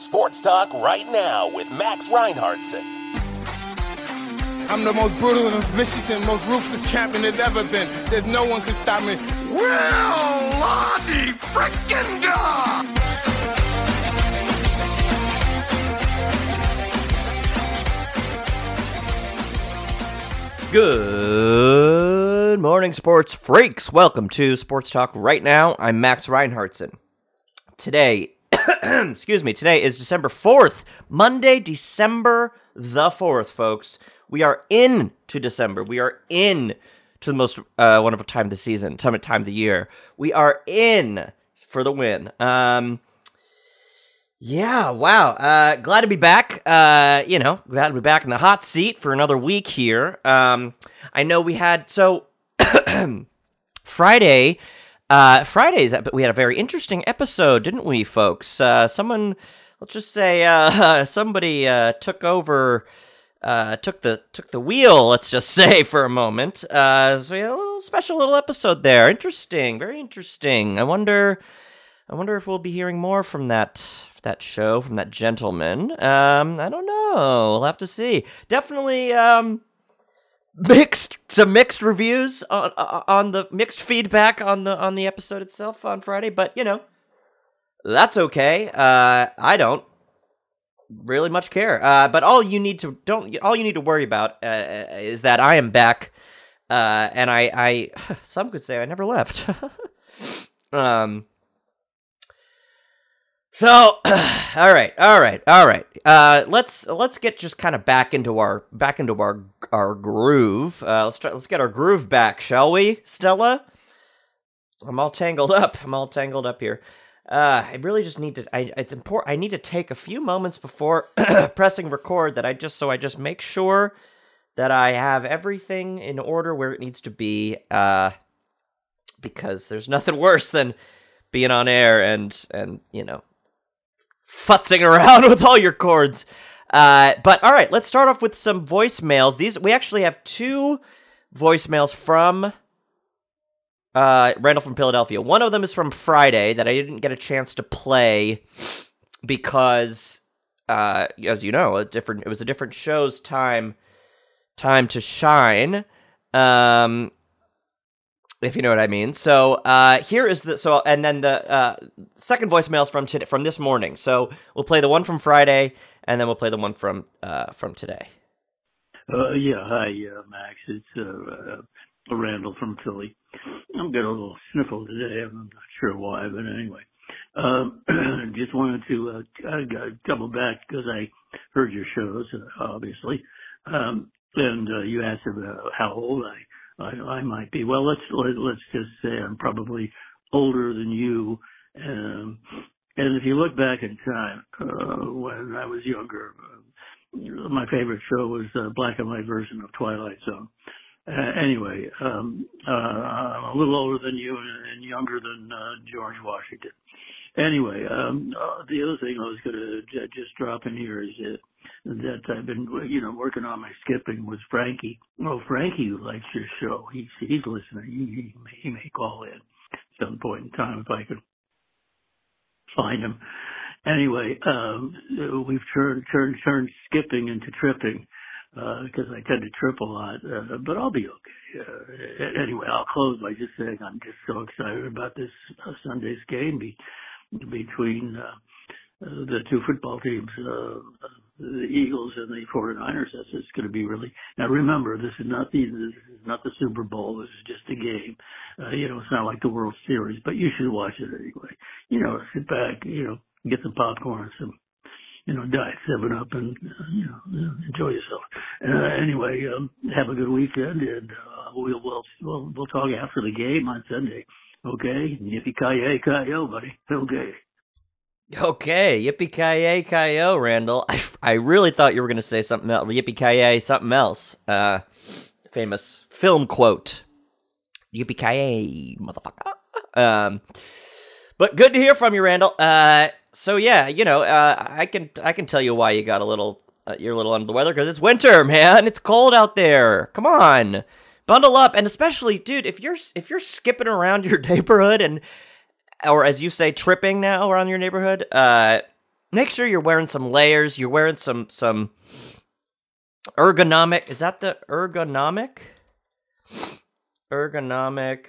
Sports Talk right now with Max Reinhardtson. I'm the most brutal and vicious most ruthless champion there's ever been. There's no one can stop me. Well, Lottie frickin' God! Good morning, sports freaks. Welcome to Sports Talk right now. I'm Max Reinhardtson. Today, excuse me, today is December 4th, Monday, December the 4th, folks. We are in to December. We are in to the most uh, wonderful time of the season, time of time of the year. We are in for the win. Um, yeah, wow. Uh, glad to be back. Uh, you know, glad to be back in the hot seat for another week here. Um, I know we had so Friday. Uh, Fridays, but we had a very interesting episode, didn't we, folks? Uh, someone, let's just say, uh, somebody uh, took over, uh, took the took the wheel. Let's just say for a moment. Uh, so we had a little special little episode there. Interesting, very interesting. I wonder, I wonder if we'll be hearing more from that that show from that gentleman. Um, I don't know. We'll have to see. Definitely um, mixed some mixed reviews on on the mixed feedback on the on the episode itself on Friday, but you know that's okay. Uh, I don't really much care. Uh, but all you need to don't all you need to worry about uh, is that I am back. Uh, and I, I, some could say I never left. um, so, all right, all right, all right. Uh, let's let's get just kind of back into our back into our our groove. Uh, let's try, let's get our groove back, shall we, Stella? I'm all tangled up. I'm all tangled up here. Uh, I really just need to. I it's important. I need to take a few moments before pressing record. That I just so I just make sure that I have everything in order where it needs to be. Uh, because there's nothing worse than being on air and and you know futzing around with all your cords. Uh, but all right, let's start off with some voicemails. These we actually have two voicemails from uh, Randall from Philadelphia. One of them is from Friday that I didn't get a chance to play because, uh, as you know, a different it was a different show's time time to shine. Um, if you know what I mean. So uh, here is the so, and then the uh, second voicemail is from today, from this morning. So we'll play the one from Friday, and then we'll play the one from uh, from today. Uh, yeah, hi, uh, Max. It's uh, Randall from Philly. I'm getting a little sniffle today. I'm not sure why, but anyway. Um, just wanted to uh, double back because I heard your shows, obviously, um, and you asked about how old I I, I might be. Well, let's let, let's just say I'm probably older than you. Um, and if you look back in time, uh, when I was younger, uh, my favorite show was the black and white version of Twilight Zone. Uh, anyway, um, uh, I'm a little older than you and, younger than uh, George Washington. Anyway, um, uh, the other thing I was going to j- just drop in here is that that I've been, you know, working on my skipping with Frankie. Oh, Frankie likes your show. He's he's listening. He, he, may, he may call in at some point in time if I could find him. Anyway, um, we've turned turned turned skipping into tripping because uh, I tend to trip a lot, uh, but I'll be okay. Uh, anyway, I'll close by just saying I'm just so excited about this uh, Sunday's game be, between uh, uh, the two football teams, uh, the Eagles and the 49ers. That's it's going to be really. Now remember, this is not the this is not the Super Bowl. This is just a game. Uh, you know, it's not like the World Series, but you should watch it anyway. You know, sit back. You know, get some popcorn, some you know, diet seven up, and uh, you know, enjoy yourself. Uh, anyway, um, have a good weekend, and uh, we'll we'll we'll we'll talk after the game on Sunday. Okay, yippee ki yay buddy. Okay. Okay, yippee ki yo, Randall. I, I really thought you were going to say something else. Yippee ki something else. Uh, famous film quote. Yippee ki motherfucker. Um, but good to hear from you, Randall. Uh, so yeah, you know, uh, I can I can tell you why you got a little uh, you're a little under the weather because it's winter, man. It's cold out there. Come on, bundle up, and especially, dude, if you're if you're skipping around your neighborhood and or as you say, tripping now around your neighborhood, uh, make sure you're wearing some layers. You're wearing some some ergonomic. Is that the ergonomic? Ergonomic.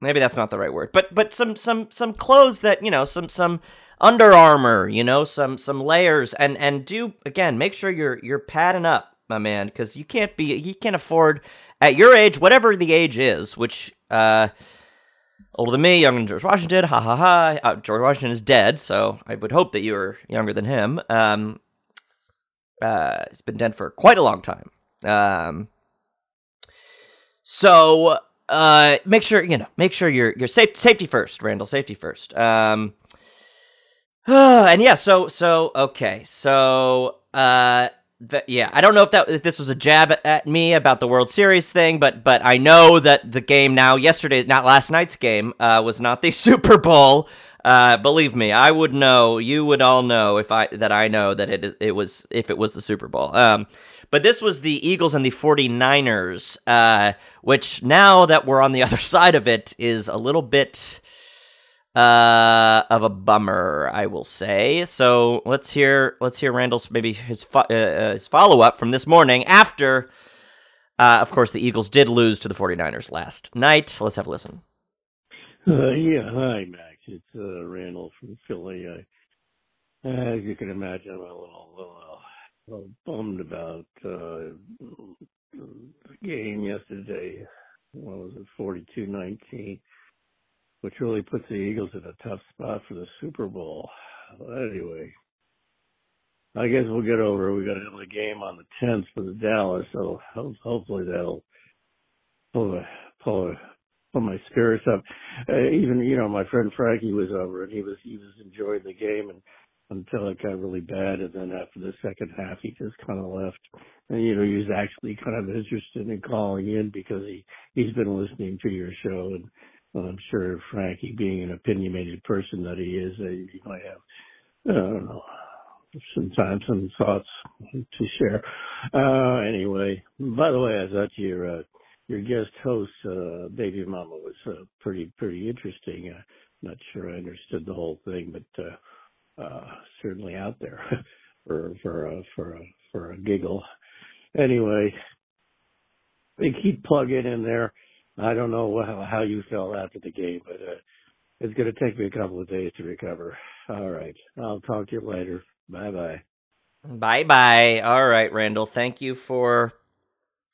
Maybe that's not the right word, but but some some some clothes that you know some some Under Armour, you know, some some layers, and and do again make sure you're you're padding up, my man, because you can't be you can't afford at your age, whatever the age is, which uh older than me, younger than George Washington. Ha ha ha. Uh, George Washington is dead, so I would hope that you were younger than him. Um, uh, he's been dead for quite a long time. Um, so uh, make sure you know, make sure you're you're safe, safety first, Randall, safety first. Um, and yeah, so so okay, so uh, th- yeah, I don't know if that if this was a jab at, at me about the World Series thing, but but I know that the game now, yesterday, not last night's game, uh, was not the Super Bowl. Uh, believe me, I would know. You would all know if I that I know that it it was if it was the Super Bowl. Um, but this was the Eagles and the 49ers, uh, which now that we're on the other side of it is a little bit uh, of a bummer, I will say. So let's hear let's hear Randall's maybe his fo- uh, uh his follow up from this morning after. Uh, of course, the Eagles did lose to the 49ers last night. Let's have a listen. Uh, yeah, hi Max. It's uh, Randall from Philly. I, as you can imagine, I'm a little, little, little bummed about the game yesterday. What was it, 42-19, which really puts the Eagles in a tough spot for the Super Bowl. Anyway, I guess we'll get over. We got another game on the 10th for the Dallas, so hopefully that'll pull, pull, pull my spirits up. Uh, even you know, my friend Frankie was over, and he was he was enjoying the game, and until it got really bad, and then after the second half, he just kind of left. And you know, he was actually kind of interested in calling in because he he's been listening to your show, and well, I'm sure Frankie, being an opinionated person that he is, uh, he might have I don't know sometimes some thoughts to share. Uh, anyway, by the way, I thought your uh, your guest host, uh, Baby Mama, was uh, pretty pretty interesting. Uh, not sure I understood the whole thing, but uh, uh, certainly out there for for uh, for a for a giggle. Anyway, they keep plugging in there. I don't know how, you felt after the game, but uh, it's going to take me a couple of days to recover. All right, I'll talk to you later. Bye bye. Bye bye. All right, Randall. Thank you for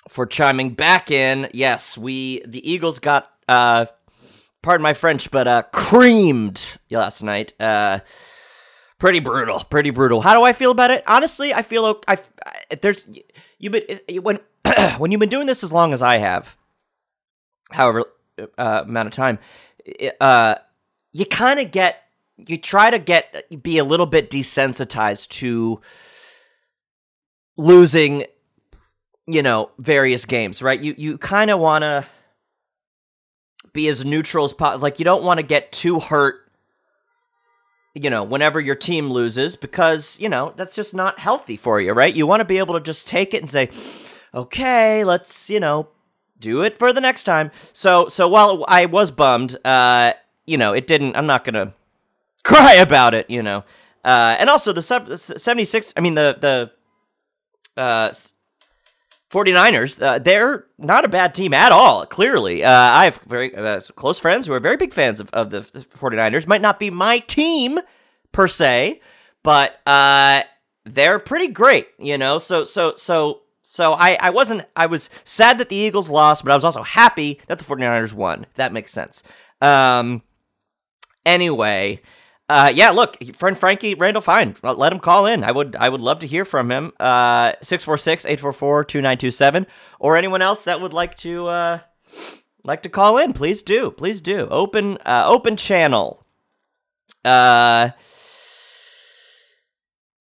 for chiming back in. Yes, we the Eagles got uh pardon my French, but uh creamed last night. Uh pretty brutal, pretty brutal. How do I feel about it? Honestly, I feel I, I there's you've been when when you've been doing this as long as I have, however uh, amount of time, uh, you kind of get you try to get be a little bit desensitized to losing you know various games right? You you kind of want to be as neutral as possible like you don't want to get too hurt you know whenever your team loses because you know that's just not healthy for you right? You want to be able to just take it and say okay let's you know do it for the next time so so while i was bummed uh you know it didn't i'm not gonna cry about it, you know. Uh, and also the 76, I mean, the, the, uh, 49ers, uh, they're not a bad team at all, clearly. Uh, I have very uh, close friends who are very big fans of, of the 49ers. Might not be my team per se, but uh, they're pretty great, you know? So, so, so, so I, I wasn't, I was sad that the Eagles lost, but I was also happy that the 49ers won, that makes sense. Um, anyway, uh, yeah, look, friend Frankie Randall, fine. Let him call in. I would I would love to hear from him. Uh 646-844-2927 or anyone else that would like to uh like to call in, please do. Please do. Open uh open channel. Uh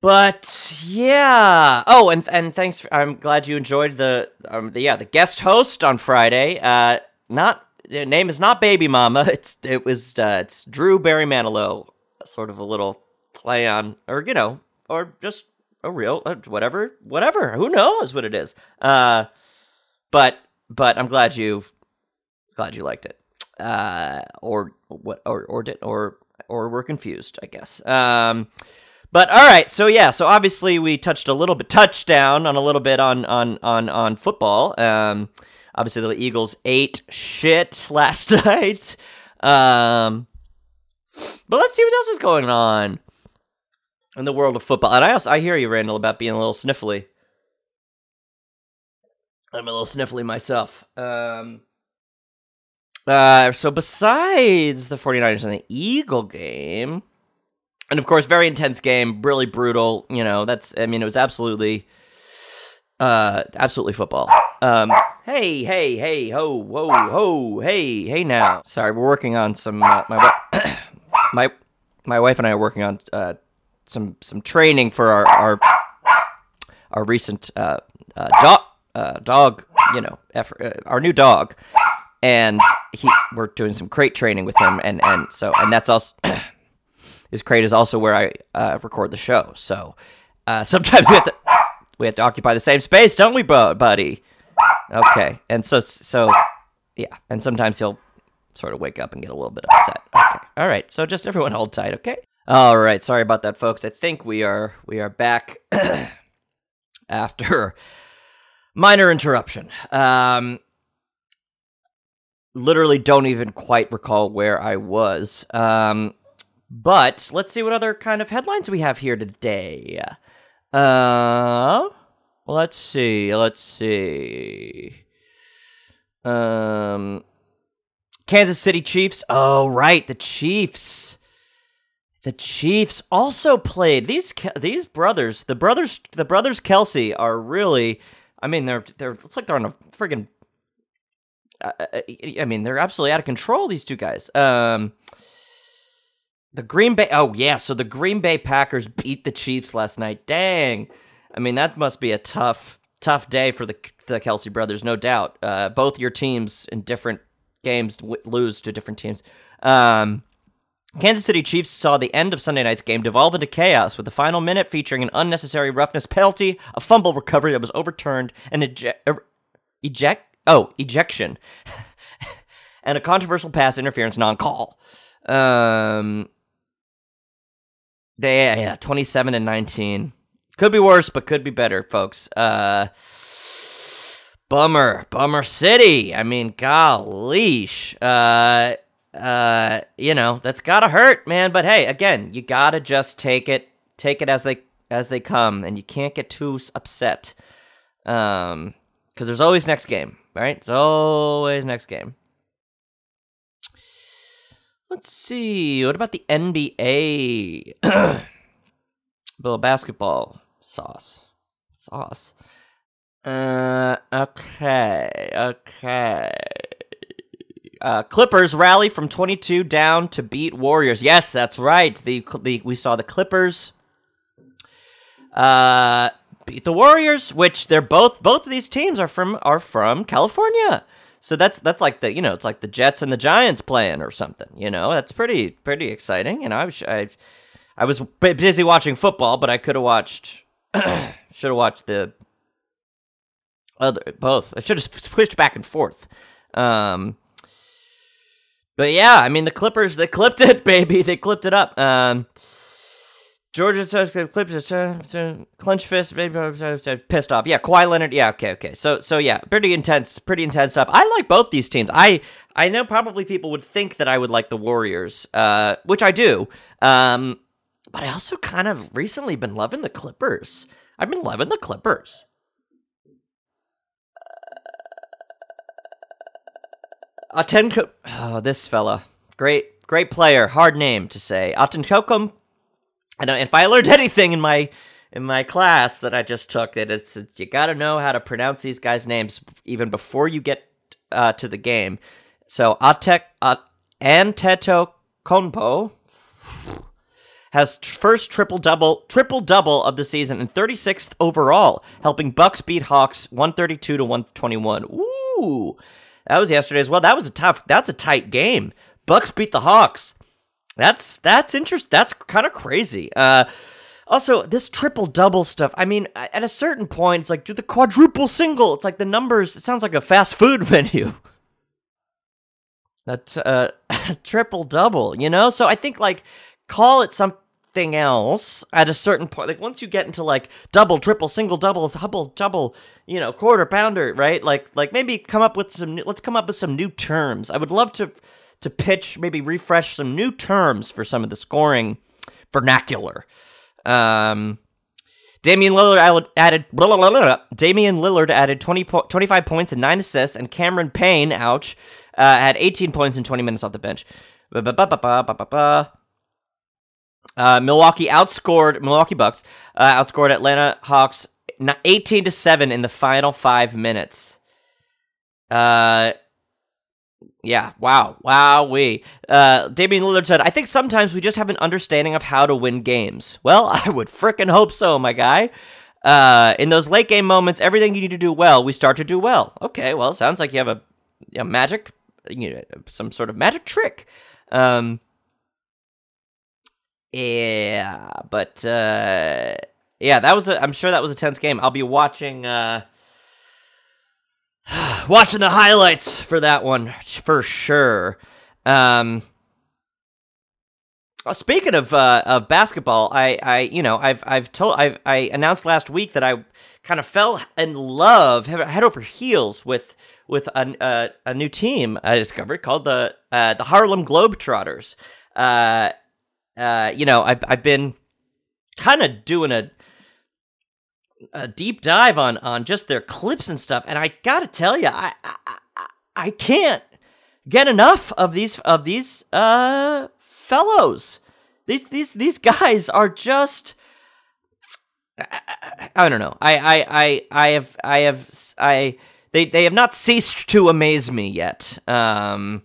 but yeah. Oh, and and thanks. For, I'm glad you enjoyed the um the, yeah the guest host on Friday. Uh, not name is not Baby Mama. It's it was uh, it's Drew Barry Manilow sort of a little play on, or you know, or just a real uh, whatever, whatever. Who knows what it is? Uh, but but I'm glad you glad you liked it. Uh, or what or or did or or we're confused, I guess. Um, but all right, so yeah, so obviously we touched a little bit, touchdown on a little bit on on on on football. Um, obviously the Eagles ate shit last night. Um, but let's see what else is going on in the world of football. And I also I hear you, Randall, about being a little sniffly. I'm a little sniffly myself. Um, uh, so besides the 49ers and the Eagle game, and of course, very intense game, really brutal. You know, that's I mean, it was absolutely, uh, absolutely football. Um, hey, hey, hey, ho, ho, ho, hey, hey, now. Sorry, we're working on some. Uh, my my my wife and I are working on uh, some some training for our our our recent uh, uh, dog uh, dog. You know, effort, uh, our new dog and he we're doing some crate training with him and and so and that's also his crate is also where I uh, record the show. So uh, sometimes we have to we have to occupy the same space, don't we, buddy? Okay, and so so yeah, and sometimes he'll sort of wake up and get a little bit upset. Okay, all right. So just everyone hold tight, okay? All right. Sorry about that, folks. I think we are we are back after minor interruption. Um, literally don't even quite recall where I was. Um, but let's see what other kind of headlines we have here today. Uh, let's see. Let's see. Um, Kansas City Chiefs. Oh, right, the Chiefs. The Chiefs also played these these brothers. The brothers, the brothers Kelce are really. I mean, they're they're. It's like they're on a friggin' I mean, they're absolutely out of control. These two guys. Um, the Green Bay. Oh yeah, so the Green Bay Packers beat the Chiefs last night. Dang. I mean, that must be a tough, tough day for the the Kelce brothers, no doubt. Uh, both your teams in different games w- lose to different teams. Um, Kansas City Chiefs saw the end of Sunday night's game devolve into chaos with the final minute featuring an unnecessary roughness penalty, a fumble recovery that was overturned, and eject, eject Oh, ejection. and a controversial pass interference non-call. Um, they yeah, 27 and 19. Could be worse, but could be better, folks. Uh, bummer, bummer city. I mean, golly, uh, uh, you know that's gotta hurt, man. But hey, again, you gotta just take it, take it as they as they come, and you can't get too upset. Um, because there's always next game right? It's always next game. Let's see. What about the NBA? Bill basketball sauce. Sauce. Uh, okay, okay. Uh, Clippers rally from 22 down to beat Warriors. Yes, that's right. The, the we saw the Clippers uh, beat the Warriors, which they're both both of these teams are from are from California. So that's that's like the you know it's like the Jets and the Giants playing or something. You know that's pretty pretty exciting. You know I was I, I was busy watching football, but I could have watched should have watched the other both. I should have switched back and forth. Um, but yeah, I mean the Clippers they clipped it, baby. They clipped it up. Um, Georgia clips clench fist, pissed off. Yeah, Kawhi Leonard. Yeah, okay, okay. So, so yeah, pretty intense, pretty intense stuff. I like both these teams. I, I know probably people would think that I would like the Warriors, uh, which I do. Um, but I also kind of recently been loving the Clippers. I've been loving the Clippers. Atenko, oh, this fella, great, great player, hard name to say. Atenkokum and if I learned anything in my in my class that I just took, that it's, it's you got to know how to pronounce these guys' names even before you get uh, to the game. So Atek uh, Anteto Konpo has first triple double triple double of the season and 36th overall, helping Bucks beat Hawks 132 to 121. Ooh, that was yesterday as well. That was a tough. That's a tight game. Bucks beat the Hawks. That's that's interesting. That's kind of crazy. Uh, also, this triple double stuff. I mean, at a certain point, it's like do the quadruple single. It's like the numbers. It sounds like a fast food menu. That's uh, triple double, you know? So I think like call it something else at a certain point. Like once you get into like double, triple, single, double, double, double, you know, quarter pounder, right? Like like maybe come up with some New, let's come up with some new terms. I would love to to pitch maybe refresh some new terms for some of the scoring vernacular. Um Damian Lillard added blah, blah, blah, Damian Lillard added 20 po- 25 points and 9 assists and Cameron Payne, ouch, uh, had 18 points in 20 minutes off the bench. Uh, Milwaukee outscored Milwaukee Bucks uh, outscored Atlanta Hawks 18 to 7 in the final 5 minutes. Uh yeah, wow, wow, we. Uh, Damian Lillard said, I think sometimes we just have an understanding of how to win games. Well, I would frickin' hope so, my guy. Uh, in those late game moments, everything you need to do well, we start to do well. Okay, well, sounds like you have a, a magic, you know, some sort of magic trick. Um, yeah, but uh, yeah, that was a. I'm sure that was a tense game. I'll be watching. Uh, watching the highlights for that one for sure. Um, uh, speaking of uh, of basketball, I, I you know I've I've told I've I announced last week that I kind of fell in love head over heels with with a uh, a new team I discovered called the uh, the Harlem Globetrotters. Uh, uh, you know I've I've been kind of doing a a deep dive on on just their clips and stuff, and I gotta tell you, I, I I can't get enough of these of these uh fellows. These these these guys are just. I, I don't know. I, I I I have I have I they they have not ceased to amaze me yet. Um,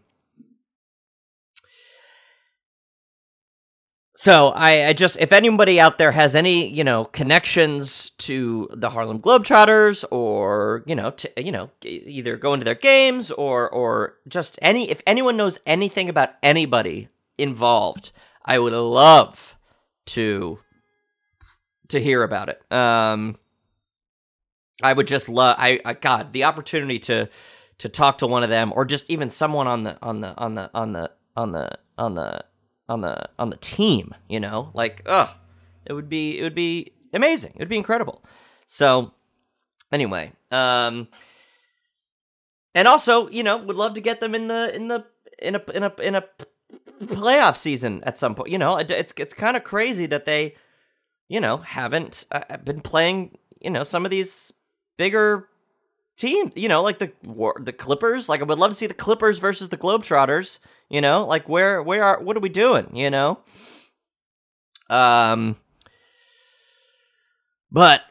So I, I, just, if anybody out there has any, you know, connections to the Harlem Globetrotters, or you know, to, you know, either go into their games or or just any, if anyone knows anything about anybody involved, I would love to to hear about it. Um, I would just love, I, I God, the opportunity to to talk to one of them, or just even someone on the on the on the on the on the on the on the on the team, you know? Like, ugh. It would be it would be amazing. It would be incredible. So anyway, um and also, you know, would love to get them in the in the in a in a in a playoff season at some point. You know, it's it's kind of crazy that they, you know, haven't uh, been playing. You know, some of these bigger teams. You know, like the the Clippers. Like I would love to see the Clippers versus the Globetrotters. You know, like where where are what are we doing? You know, um, but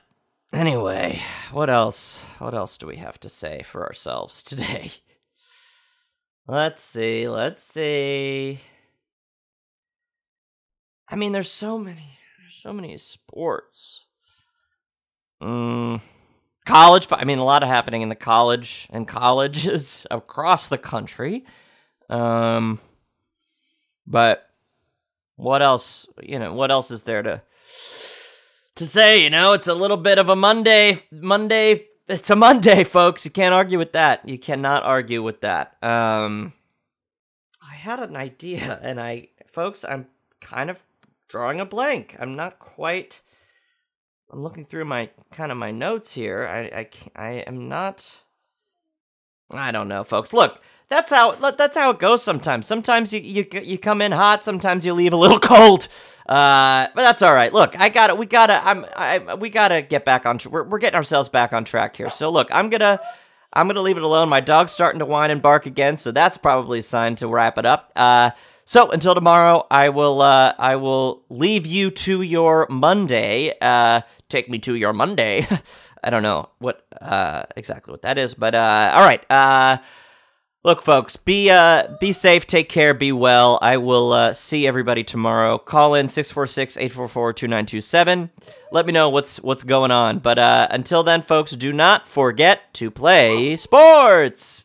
anyway, what else? What else do we have to say for ourselves today? Let's see. Let's see. I mean, there's so many. There's so many sports. Mm, college. I mean, a lot of happening in the college and colleges across the country. Um, but what else? You know, what else is there to to say? You know, it's a little bit of a Monday. Monday. It's a Monday, folks. You can't argue with that. You cannot argue with that. Um, I had an idea, and I, folks, I'm kind of drawing a blank. I'm not quite. I'm looking through my kind of my notes here. I I I am not. I don't know, folks. Look, that's how that's how it goes sometimes. Sometimes you you you come in hot, sometimes you leave a little cold. Uh, but that's all right. Look, I got it. We gotta. I'm. I. We gotta get back on. We're we're getting ourselves back on track here. So look, I'm gonna. I'm gonna leave it alone. My dog's starting to whine and bark again, so that's probably a sign to wrap it up. Uh, so until tomorrow, I will. Uh, I will leave you to your Monday. Uh, take me to your Monday. I don't know what uh exactly what that is, but uh, all right. Uh. Look, folks, be uh, be safe, take care, be well. I will uh, see everybody tomorrow. Call in 646-844-2927. Let me know what's what's going on. But uh, until then, folks, do not forget to play sports.